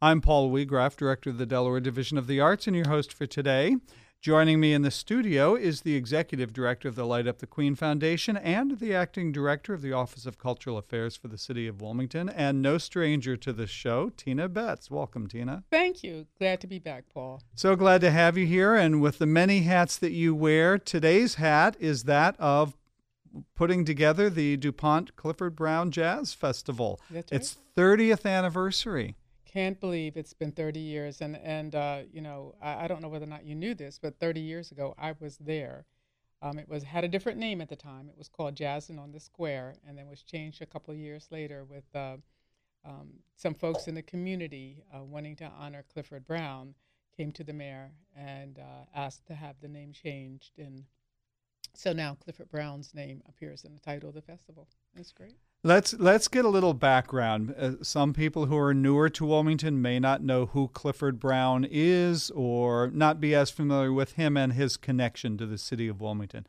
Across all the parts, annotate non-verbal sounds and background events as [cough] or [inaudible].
I'm Paul Weagraff, Director of the Delaware Division of the Arts, and your host for today. Joining me in the studio is the Executive Director of the Light Up the Queen Foundation and the Acting Director of the Office of Cultural Affairs for the City of Wilmington, and no stranger to the show, Tina Betz. Welcome, Tina. Thank you. Glad to be back, Paul. So glad to have you here. And with the many hats that you wear, today's hat is that of putting together the DuPont Clifford Brown Jazz Festival. That's right. Its 30th anniversary. Can't believe it's been 30 years. And, and uh, you know, I, I don't know whether or not you knew this, but 30 years ago, I was there. Um, it was had a different name at the time. It was called Jazzin' on the Square, and then was changed a couple of years later with uh, um, some folks in the community uh, wanting to honor Clifford Brown came to the mayor and uh, asked to have the name changed. And so now Clifford Brown's name appears in the title of the festival. That's great. Let's let's get a little background. Uh, some people who are newer to Wilmington may not know who Clifford Brown is, or not be as familiar with him and his connection to the city of Wilmington.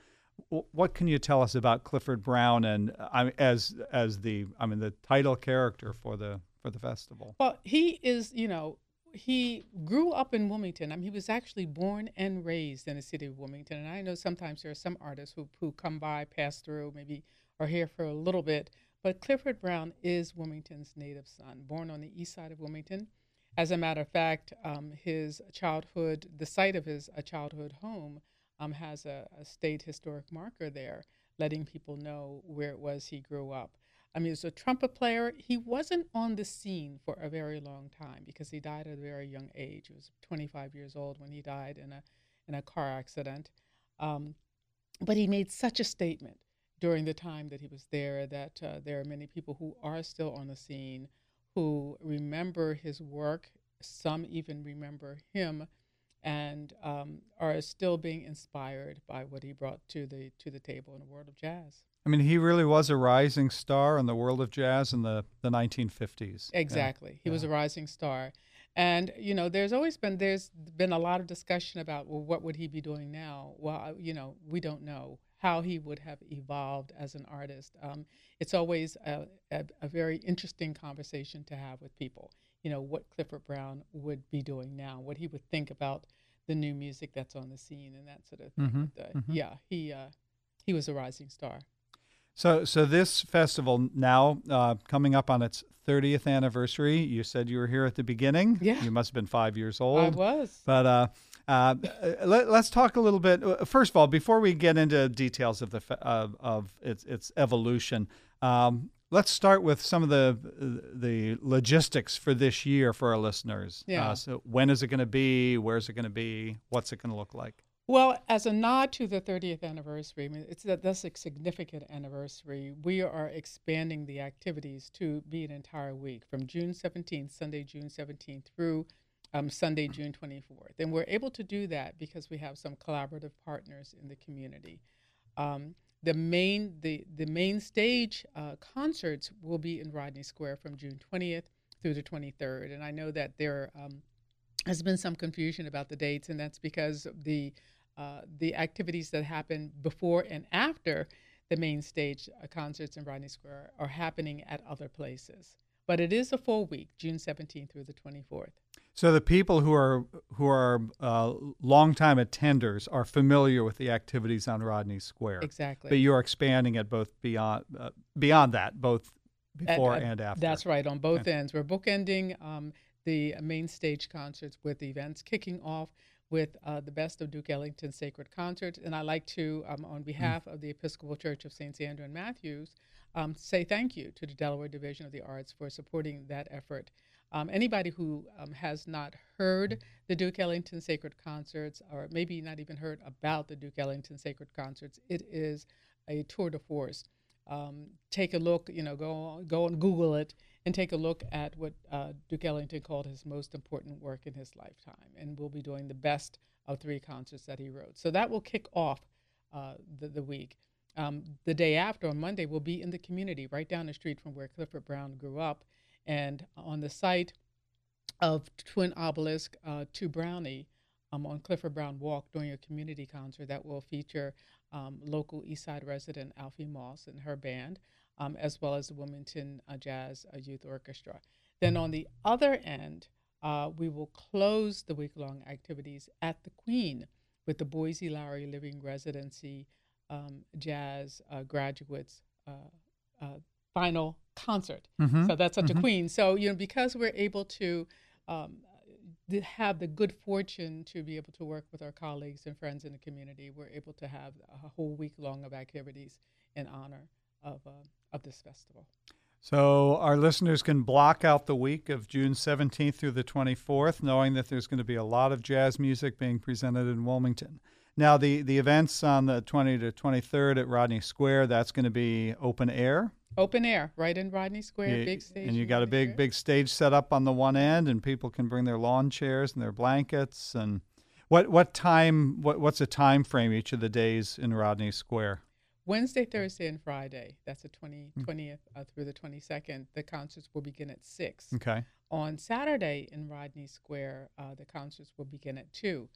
W- What can you tell us about Clifford Brown and uh, as as the I mean the title character for the for the festival? Well, he is, you know, he grew up in Wilmington. I mean, he was actually born and raised in the city of Wilmington. And I know sometimes there are some artists who, who come by, pass through, maybe are here for a little bit. But Clifford Brown is Wilmington's native son, born on the east side of Wilmington. As a matter of fact, um, his childhood, the site of his uh, childhood home, um, has a, a state historic marker there, letting people know where it was he grew up. I mean, as a trumpet player, he wasn't on the scene for a very long time because he died at a very young age. He was 25 years old when he died in a in a car accident. Um, but he made such a statement during the time that he was there that uh, there are many people who are still on the scene who remember his work. Some even remember him and um, are still being inspired by what he brought to the to the table in the world of jazz. I mean, he really was a rising star in the world of jazz in the, the 1950s. Yeah. Exactly. He was a rising star. And you know, there's always been there's been a lot of discussion about well, what would he be doing now? Well, you know, we don't know how he would have evolved as an artist. Um, it's always a, a, a very interesting conversation to have with people. You know, what Clifford Brown would be doing now, what he would think about the new music that's on the scene, and that sort of thing. Mhm, But, uh, mhm. Yeah, he uh, he was a rising star. So, so this festival now uh, coming up on its 30th anniversary. You said you were here at the beginning. Yeah. You must have been five years old. I was. But uh, uh, let, us talk a little bit. uh, First of all, before we get into details of the of, of its its evolution, um, let's start with some of the the logistics for this year for our listeners. Yeah. Uh, so, when is it going to be? Where's it going to be? What's it going to look like? Well, as a nod to the 30th anniversary, I mean, it's that that's a significant anniversary. We are expanding the activities to be an entire week from June 17th, Sunday, June 17th, through um, Sunday, June 24th. And we're able to do that because we have some collaborative partners in the community. Um, the main the the main stage uh, concerts will be in Rodney Square from June 20th through the 23rd, and I know that there um, has been some confusion about the dates, and that's because the uh, the activities that happen before and after the main stage uh, concerts in Rodney Square are happening at other places. But it is a full week, June 17th through the 24th. So the people who are who are uh, longtime attenders are familiar with the activities on Rodney Square. Exactly. But you're expanding it both beyond uh, beyond that, both before at- and after. That's right, on both ends. We're bookending um, the main stage concerts with events kicking off with uh, the best of Duke Ellington Sacred Concert. And I like to, um, on behalf of the Episcopal Church of St. Andrew and Matthews, um, say thank you to the Delaware Division of the Arts for supporting that effort. Um, anybody who um, has not heard the Duke Ellington Sacred Concerts, or maybe not even heard about the Duke Ellington Sacred Concerts, it is a tour de force. Um, take a look, you know, go go and Google it and take a look at what uh, Duke Ellington called his most important work in his lifetime. And we'll be doing the best of three concerts that he wrote. So that will kick off uh, the, the week. Um, the day after, on Monday, we'll be in the community right down the street from where Clifford Brown grew up. And on the site of Twin Obelisk uh, to Brownie um, on Clifford Brown Walk during a community concert that will feature um, local East Side resident Alfie Moss and her band, um, as well as the Wilmington uh, Jazz uh, Youth Orchestra. Then on the other end Uh, we will close the week long activities at the Queen with the Boysie Lowery Living Residency um, Jazz uh, graduates uh, final concert. Mhm. So that's at Mhm. the Queen. So, you know, because we're able to um, have the good fortune to be able to work with our colleagues and friends in the community, we're able to have a whole week long of activities in honor of, uh, of this festival. So our listeners can block out the week of June 17th through the 24th, knowing that there's going to be a lot of jazz music being presented in Wilmington. Now, the, the events on the 20 to 23rd at Rodney Square, that's going to be open air. Open air, right in Rodney Square, You- big stage. and you got a big, big stage set up on the one end, and people can bring their lawn chairs and their blankets. And what what time? What what's the time frame each of the days in Rodney Square? Wednesday, Thursday, and Friday. That's the 20, Hmm. 20th uh, through the 22nd. The concerts will begin at 6. Okay. On Saturday in Rodney Square, uh, the concerts will begin at 2.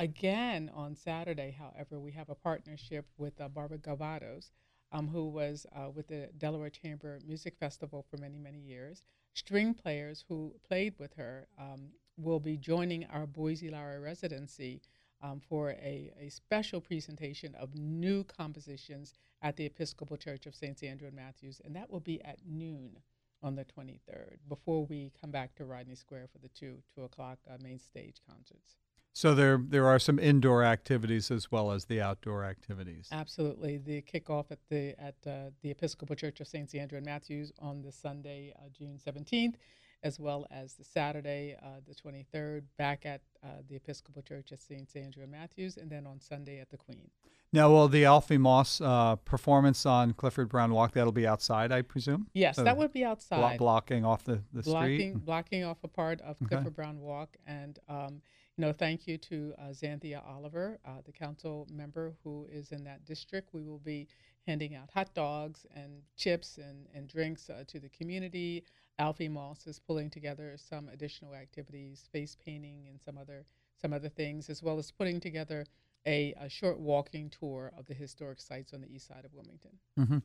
Again, on Saturday, however, we have a partnership with uh, Barbara Govatos, um, who was uh, with the Delaware Chamber Music Festival for many, many years. String players who played with her um, will be joining our Boysie Lowery residency um, for a, a special presentation of new compositions at the Episcopal Church of St. Andrew and Matthews, and that will be at noon on the 23rd before we come back to Rodney Square for the 2, 2 o'clock uh, main stage concerts. So there there are some indoor activities as well as the outdoor activities. Absolutely. The kickoff at the at uh, the Episcopal Church of St. Andrew and Matthews on the Sunday, uh, June 17th, as well as the Saturday, uh, the 23rd, back at uh, the Episcopal Church at St. Andrew and Matthews, and then on Sunday at the Queen. Now, will the Alfie Moss uh, performance on Clifford Brown Walk that'll be outside, I presume? Yes, So that would be Blo- outside. blocking off the, the blocking street. blocking off a part of Okay. Clifford Brown Walk, and um, know, thank you to uh, Zanthia Oliver, uh, the council member who is in that district. We will be handing out hot dogs and chips and and drinks uh, to the community. Alfie Moss is pulling together some additional activities, face painting, and some other some other things, as well as putting together. A, a short walking tour of the historic sites on the east side of Wilmington. hmm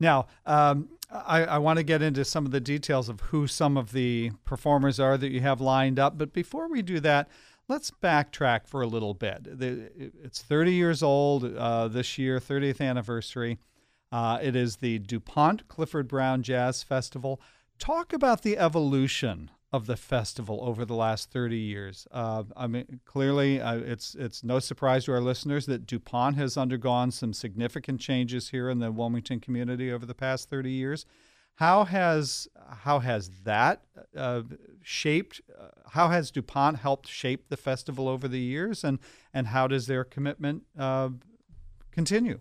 Now, um, I, I want to get into some of the details of who some of the performers are that you have lined up. But before we do that, let's backtrack for a little bit. It's 30 years old uh, this year, 30th anniversary. Uh, it is the DuPont Clifford Brown Jazz Festival. Talk about the evolution of the festival over the last 30 years. Uh, I mean, clearly, uh, it's it's no surprise to our listeners that DuPont has undergone some significant changes here in the Wilmington community over the past 30 years. How has how has that uh, shaped? Uh, how has DuPont helped shape the festival over the years, and and how does their commitment uh, continue?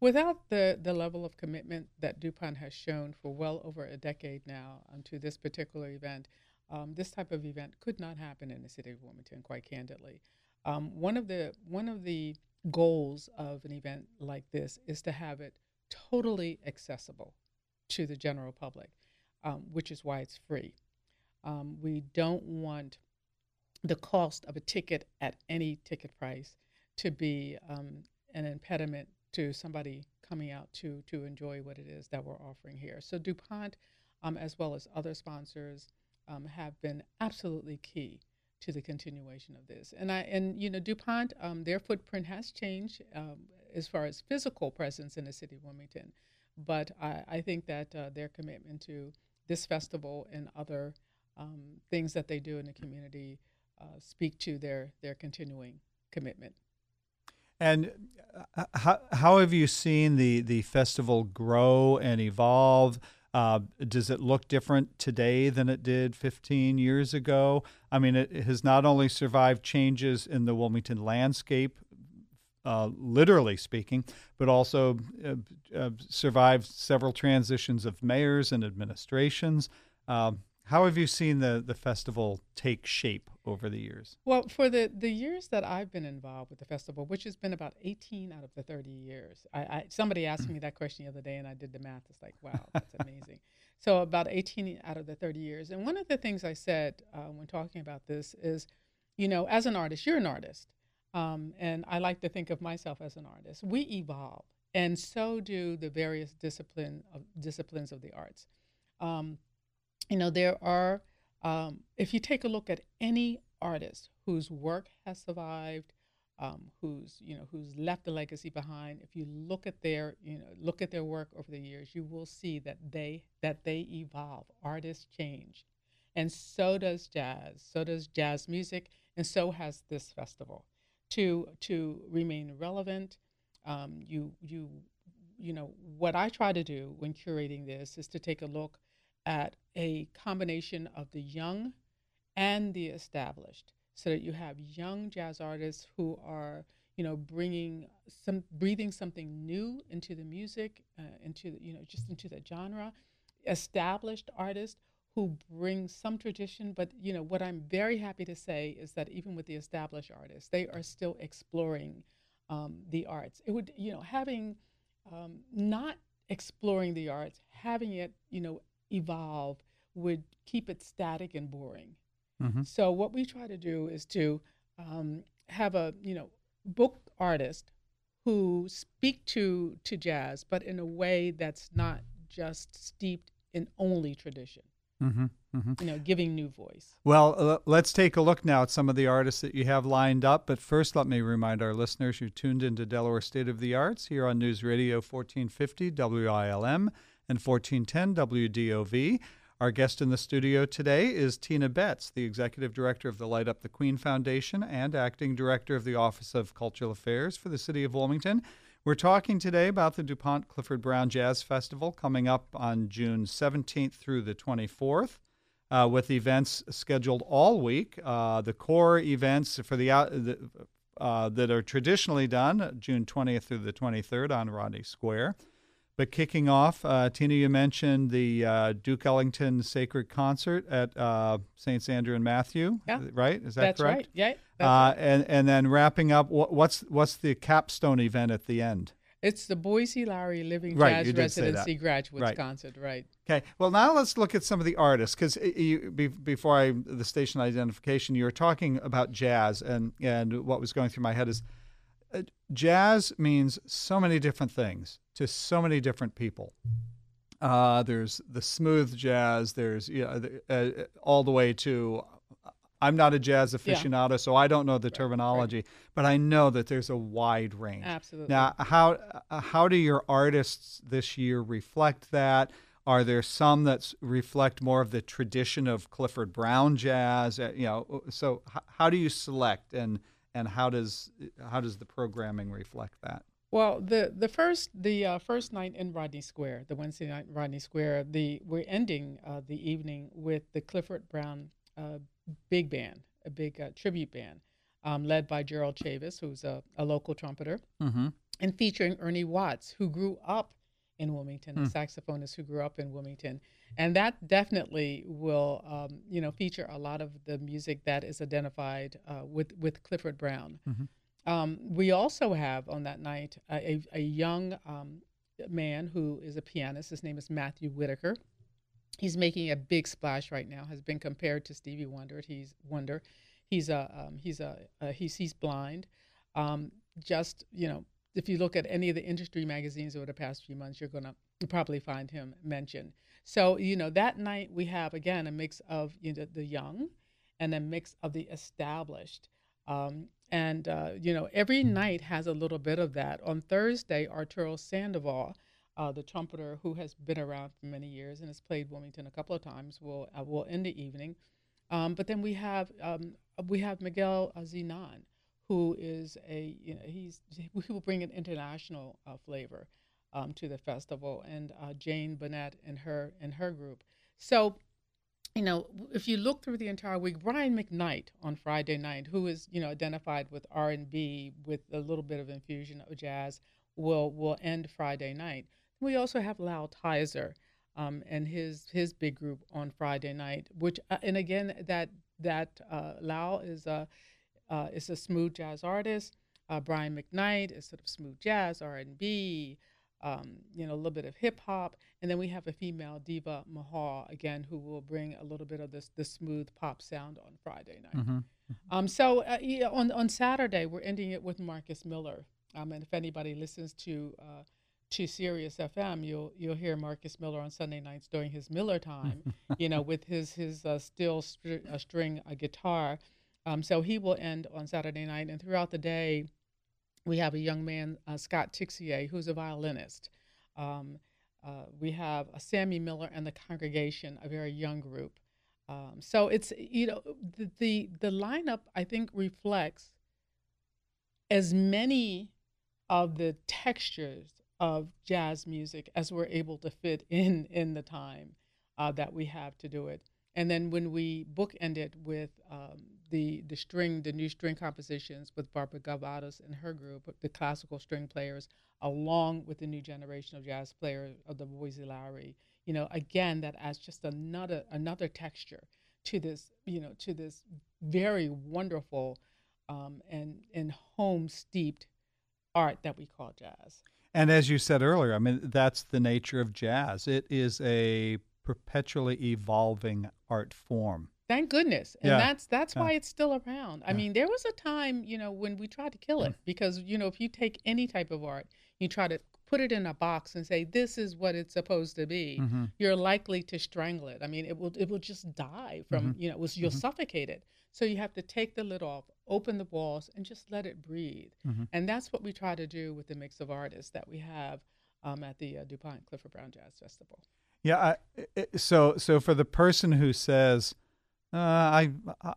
Without the, the level of commitment that DuPont has shown for well over a decade now um, to this particular event, um, this type of event could not happen in the city of Wilmington, quite candidly. Um, one of the one of the goals of an event like this is to have it totally accessible to the general public, um, which is why it's free. Um, we don't want the cost of a ticket at any ticket price to be um, an impediment to somebody coming out to to enjoy what it is that we're offering here. So DuPont, um, as well as other sponsors, um, have been absolutely key to the continuation of this. And I and you know DuPont, um, their footprint has changed as far as physical presence in the city of Wilmington, but I, I think that uh, their commitment to this festival and other um, things that they do in the community uh, speak to their their continuing commitment. And uh, how, how have you seen the, the festival grow and evolve? Uh, does it look different today than it did 15 years ago? I mean, it has not only survived changes in the Wilmington landscape, uh, literally speaking, but also uh, uh, survived several transitions of mayors and administrations. Um, how have you seen the, the festival take shape over the years? Well, for the, the years that I've been involved with the festival, which has been about 18 out of the 30 years, I, I somebody asked me that question the other day, and I did the math. It's like, wow, that's [laughs] amazing. so about 18 out of the 30 years, and one of the things I said uh, when talking about this is, you know, as an artist, you're an artist, um, and I like to think of myself as an artist. We evolve, and so do the various discipline of disciplines of the arts. Um, you know, there are Um, if you take a look at any artist whose work has survived, um, who's you know who's left a legacy behind, if you look at their you know look at their work over the years, you will see that they that they evolve. Artists change, and so does jazz. So does jazz music, and so has this festival. To to remain relevant, um, you you you know what I try to do when curating this is to take a look at a combination of the young and the established so that you have young jazz artists who are you know bringing some breathing something new into the music uh, into the, you know just into the genre. Established artists who bring some tradition but you know what i'm very happy to say is that even with the established artists they are still exploring um, the arts it would you know having um, not exploring the arts having it you know evolve would keep it static and boring. Mm-hmm. So what we try to do is to um, have a you know book artist who speak to to jazz, but in a way that's not just steeped in only tradition. Mm-hmm. Mm-hmm. You know, giving new voice. Well, uh, let's take a look now at some of the artists that you have lined up. But first, let me remind our listeners you tuned into Delaware State of the Arts here on News Radio 1450 WILM and 1410 WDOV. Our guest in the studio today is Tina Betz, the Executive Director of the Light Up the Queen Foundation and Acting Director of the Office of Cultural Affairs for the City of Wilmington. We're talking today about the DuPont Clifford Brown Jazz Festival coming up on June 17th through the 24th. Uh, with events scheduled all week. Uh, the core events for the, the uh, that are traditionally done June 20th through the 23rd on Rodney Square. But kicking off, uh, Tina, you mentioned the uh, Duke Ellington Sacred Concert at uh, Saints Andrew and Matthew. Yeah. right. Is that that's correct? Right. Yeah. Uh, right. And and then wrapping up, what's what's the capstone event at the end? It's the Boysie Lowery Living right, Jazz Residency Graduates right. Concert, right? Okay. Well, now let's look at some of the artists because be, before I the station identification, you were talking about jazz, and and what was going through my head is jazz means so many different things to so many different people. Uh, there's the smooth jazz. There's you know, the, uh, all the way to I'm not a jazz aficionado, yeah. so I don't know the right, terminology, right. but I know that there's a wide range. Absolutely. Now, how uh, how do your artists this year reflect that? Are there some that reflect more of the tradition of Clifford Brown jazz? Uh, you know, so how do you select and and how does how does the programming reflect that? Well, the the first the uh, first night in Rodney Square, the Wednesday night in Rodney Square, the we're ending uh, the evening with the Clifford Brown uh, big band, a big uh, tribute band, um, led by Gerald Chavis, who's a, a local trumpeter, mm-hmm. and featuring Ernie Watts, who grew up in Wilmington, mm. a saxophonist who grew up in Wilmington, and that definitely will, um, you know, feature a lot of the music that is identified uh, with with Clifford Brown. Mm-hmm. Um, we also have on that night a, a young um, man who is a pianist. His name is Matthew Whitaker. He's making a big splash right now. Has been compared to Stevie Wonder. He's Wonder. He's a um, he's a, a he's he's blind. Um, just you know, if you look at any of the industry magazines over the past few months, you're gonna probably find him mentioned. So you know that night we have again a mix of you know the young, and a mix of the established. Um, and, uh, you know, every night has a little bit of that. On Thursday, Arturo Sandoval, uh, the trumpeter who has been around for many years and has played Wilmington a couple of times, will uh, will end the evening. Um, but then we have um, we have Miguel Zenon, who is a you know he's [laughs] he will bring an international uh, flavor um, to the festival, and uh, Jane Bunnett and her and her group. So you know, if you look through the entire week, Brian McKnight on Friday night, who is you know identified with R and B with a little bit of infusion of jazz, will will end Friday night. We also have Lao Tizer um, and his his big group on Friday night, which uh, and again that that uh, is a uh, is a smooth jazz artist. Uh, Brian McKnight is sort of smooth jazz, R and B um, you know, a little bit of hip hop, and then we have a female diva Mahal again, who will bring a little bit of this the smooth pop sound on Friday night. Mm-hmm. mm-hmm. Um, so uh, yeah, on on Saturday we're ending it with Marcus Miller, um, and if anybody listens to uh, to Sirius FM, you'll you'll hear Marcus Miller on Sunday nights during his Miller time, [laughs] you know, with his his uh, steel str- uh, string guitar. Um, so he will end on Saturday night, and throughout the day, we have a young man, uh, Scott Tixier, who's a violinist. Um, uh, we have a Sammy Miller and the congregation, a very young group. Um, so it's you know the, the the lineup I think reflects as many of the textures of jazz music as we're able to fit in in the time uh, that we have to do it. And then when we bookend it with um, the the string, the new string compositions with Barbara Govatos and her group, the classical string players, along with the new generation of jazz players of the Boysie Lowery, you know, again that adds just another another texture to this, you know, to this very wonderful um, and and home steeped art that we call jazz. And as you said earlier, I mean, that's the nature of jazz. It is a perpetually evolving art form. Thank goodness. And yeah. that's that's yeah. why it's still around. I yeah. mean, there was a time, you know, when we tried to kill it because, you know, if you take any type of art, you try to put it in a box and say this is what it's supposed to be, mm-hmm. you're likely to strangle it. I mean, it will it will just die from, mm-hmm. you know, was, you'll mm-hmm. suffocate it. So you have to take the lid off, open the walls, and just let it breathe. Mm-hmm. And that's what we try to do with the mix of artists that we have um, at the uh, DuPont Clifford Brown Jazz Festival. Yeah. I, so so for the person who says, uh, I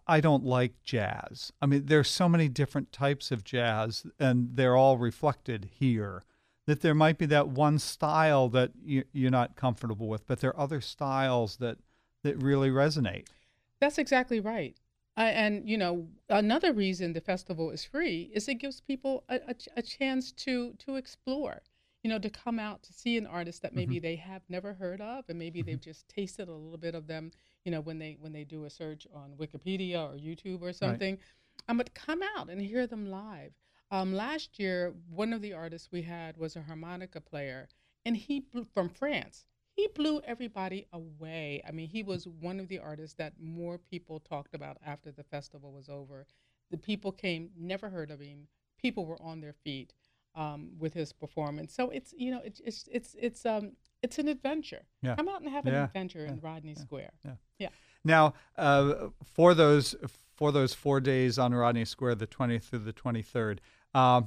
I don't like jazz. I mean, there's so many different types of jazz, and they're all reflected here. That there might be that one style that you, you're not comfortable with, but there are other styles that that really resonate. That's exactly right. Uh, and you know, another reason the festival is free is it gives people a, a, a, chance to to explore. You know, to come out to see an artist that maybe mm-hmm. they have never heard of, and maybe mm-hmm. they've just tasted a little bit of them. You know, when they when they do a search on Wikipedia or YouTube or something, right. um, but come out and hear them live. Um, last year, one of the artists we had was a harmonica player, and he from France he blew everybody away. I mean, he was one of the artists that more people talked about after the festival was over. The people came, never heard of him. People were on their feet um, with his performance. So it's you know it's it's it's it's um it's an adventure. Yeah. Come out and have an yeah. adventure yeah. in Rodney. Square. Yeah. Yeah. Now, uh, for those for those four days on Rodney Square, the 20th through the 23rd. Uh,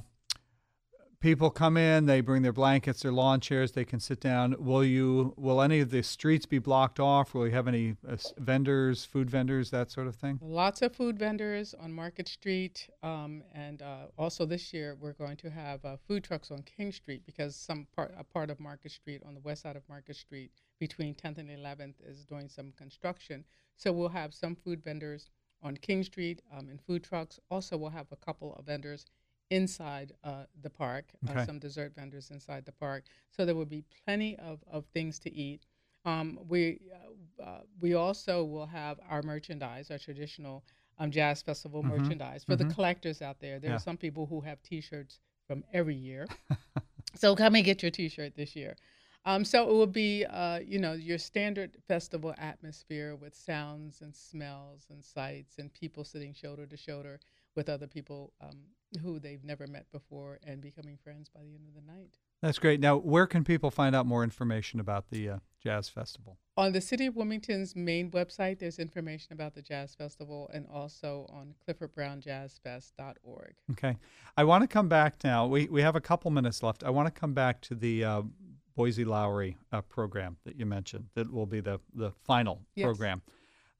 people come in, they bring their blankets, their lawn chairs, they can sit down. Will you? Will any of the streets be blocked off? Will you have any uh, vendors, food vendors, that sort of thing? Lots of food vendors on Market Street, um, and uh, also this year we're going to have uh, food trucks on King Street because some part a part of Market Street on the west side of Market Street between 10th and 11th is doing some construction. So we'll have some food vendors on King Street um, and food trucks. Also, we'll have a couple of vendors inside uh, the park, uh, okay. uh, some dessert vendors inside the park. So there will be plenty of, of things to eat. Um, we uh, uh, we also will have our merchandise, our traditional um, jazz festival mm-hmm. merchandise for mm-hmm. the collectors out there. There yeah. are some people who have T-shirts from every year, [laughs] so come and get your T-shirt this year. Um, so it will be, uh, you know, your standard festival atmosphere with sounds and smells and sights and people sitting shoulder to shoulder with other people um, who they've never met before and becoming friends by the end of the night. That's great. Now, where can people find out more information about the uh, Jazz Festival? On the City of Wilmington's main website, there's information about the Jazz Festival and also on cliffordbrownjazzfest.org. Okay. I want to come back now. We, we have a couple minutes left. I want to come back to the uh, Boysie Lowery uh, program that you mentioned, that will be the, the final yes. program.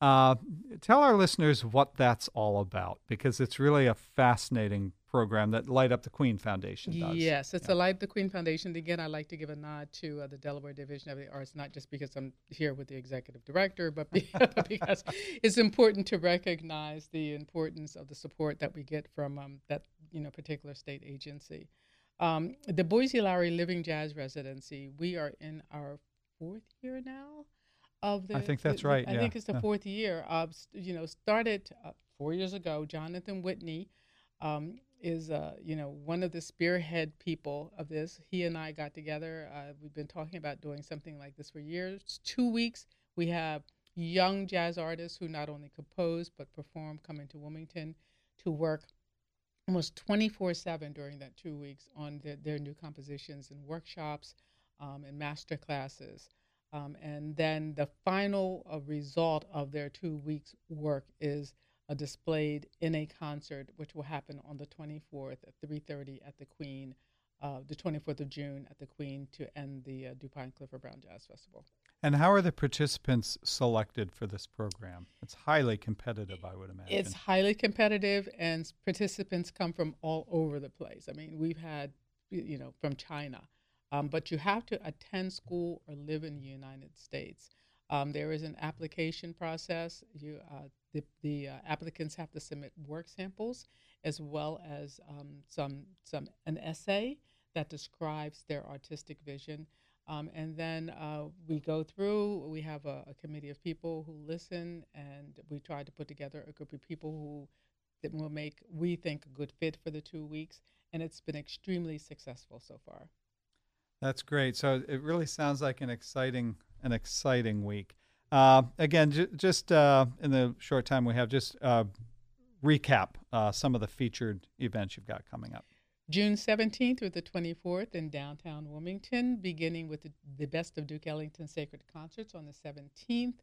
Uh, tell our listeners what that's all about because it's really a fascinating program that Light Up the Queen Foundation does. Yes, it's yeah. a Light Up the Queen Foundation. Again, I like to give a nod to uh, the Delaware Division of the Arts, not just because I'm here with the executive director, but [laughs] because it's important to recognize the importance of the support that we get from um, that you know particular state agency. Um, the Boysie Lowery Living Jazz Residency, we are in our fourth year now of the. I think that's the, right. I yeah. think it's the yeah. fourth year. You know, started uh, four years ago. Jonathan Whitney um, is, uh, you know, one of the spearhead people of this. He and I got together. Uh, we've been talking about doing something like this for years. Two weeks. We have young jazz artists who not only compose but perform coming to Wilmington to work almost 24 7 during that two weeks on the, their new compositions and workshops um, and master classes. Um, and then the final uh, result of their two weeks' work is uh, displayed in a concert, which will happen on the 24th at 3:30 at the Queen, uh, the 24th of June at the Queen to end the uh, DuPont Clifford Brown Jazz Festival. And how are the participants selected for this program? It's highly competitive, I would imagine. It's highly competitive, and participants come from all over the place. I mean, we've had, you know, from China, um, but you have to attend school or live in the United States. Um, there is an application process. You, uh, the, the uh, applicants have to submit work samples as well as um, some, some an essay that describes their artistic vision. Um, and then uh, we go through, we have a, a, committee of people who listen, and we try to put together a group of people who that will make, we think, a good fit for the two weeks. And it's been extremely successful so far. That's great. So it really sounds like an exciting, an exciting week. Uh, again, j- just uh, in the short time we have, just uh, recap uh, some of the featured events you've got coming up. June 17th through the 24th in downtown Wilmington, beginning with the, the Best of Duke Ellington Sacred Concerts on the 17th,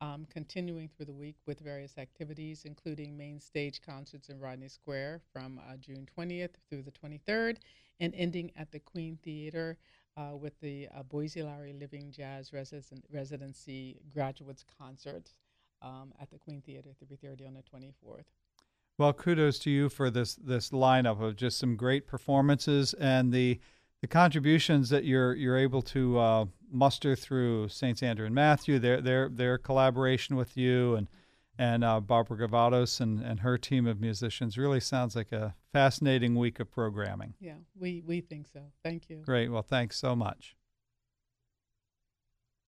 um, continuing through the week with various activities, including main stage concerts in Rodney Square from uh, June 20th through the 23rd, and ending at the Queen Theater uh, with the uh, Boysie Lowery Living Jazz Residency Graduates Concert um, at the Queen Theater, 3:30 on the 24th. Well, kudos to you for this this lineup of just some great performances and the the contributions that you're you're able to uh, muster through Saints Andrew and Matthew, their their their collaboration with you and and uh, Barbara Govatos and, and her team of musicians really sounds like a fascinating week of programming. Yeah, we, we think so. Thank you. Great. Well, thanks so much.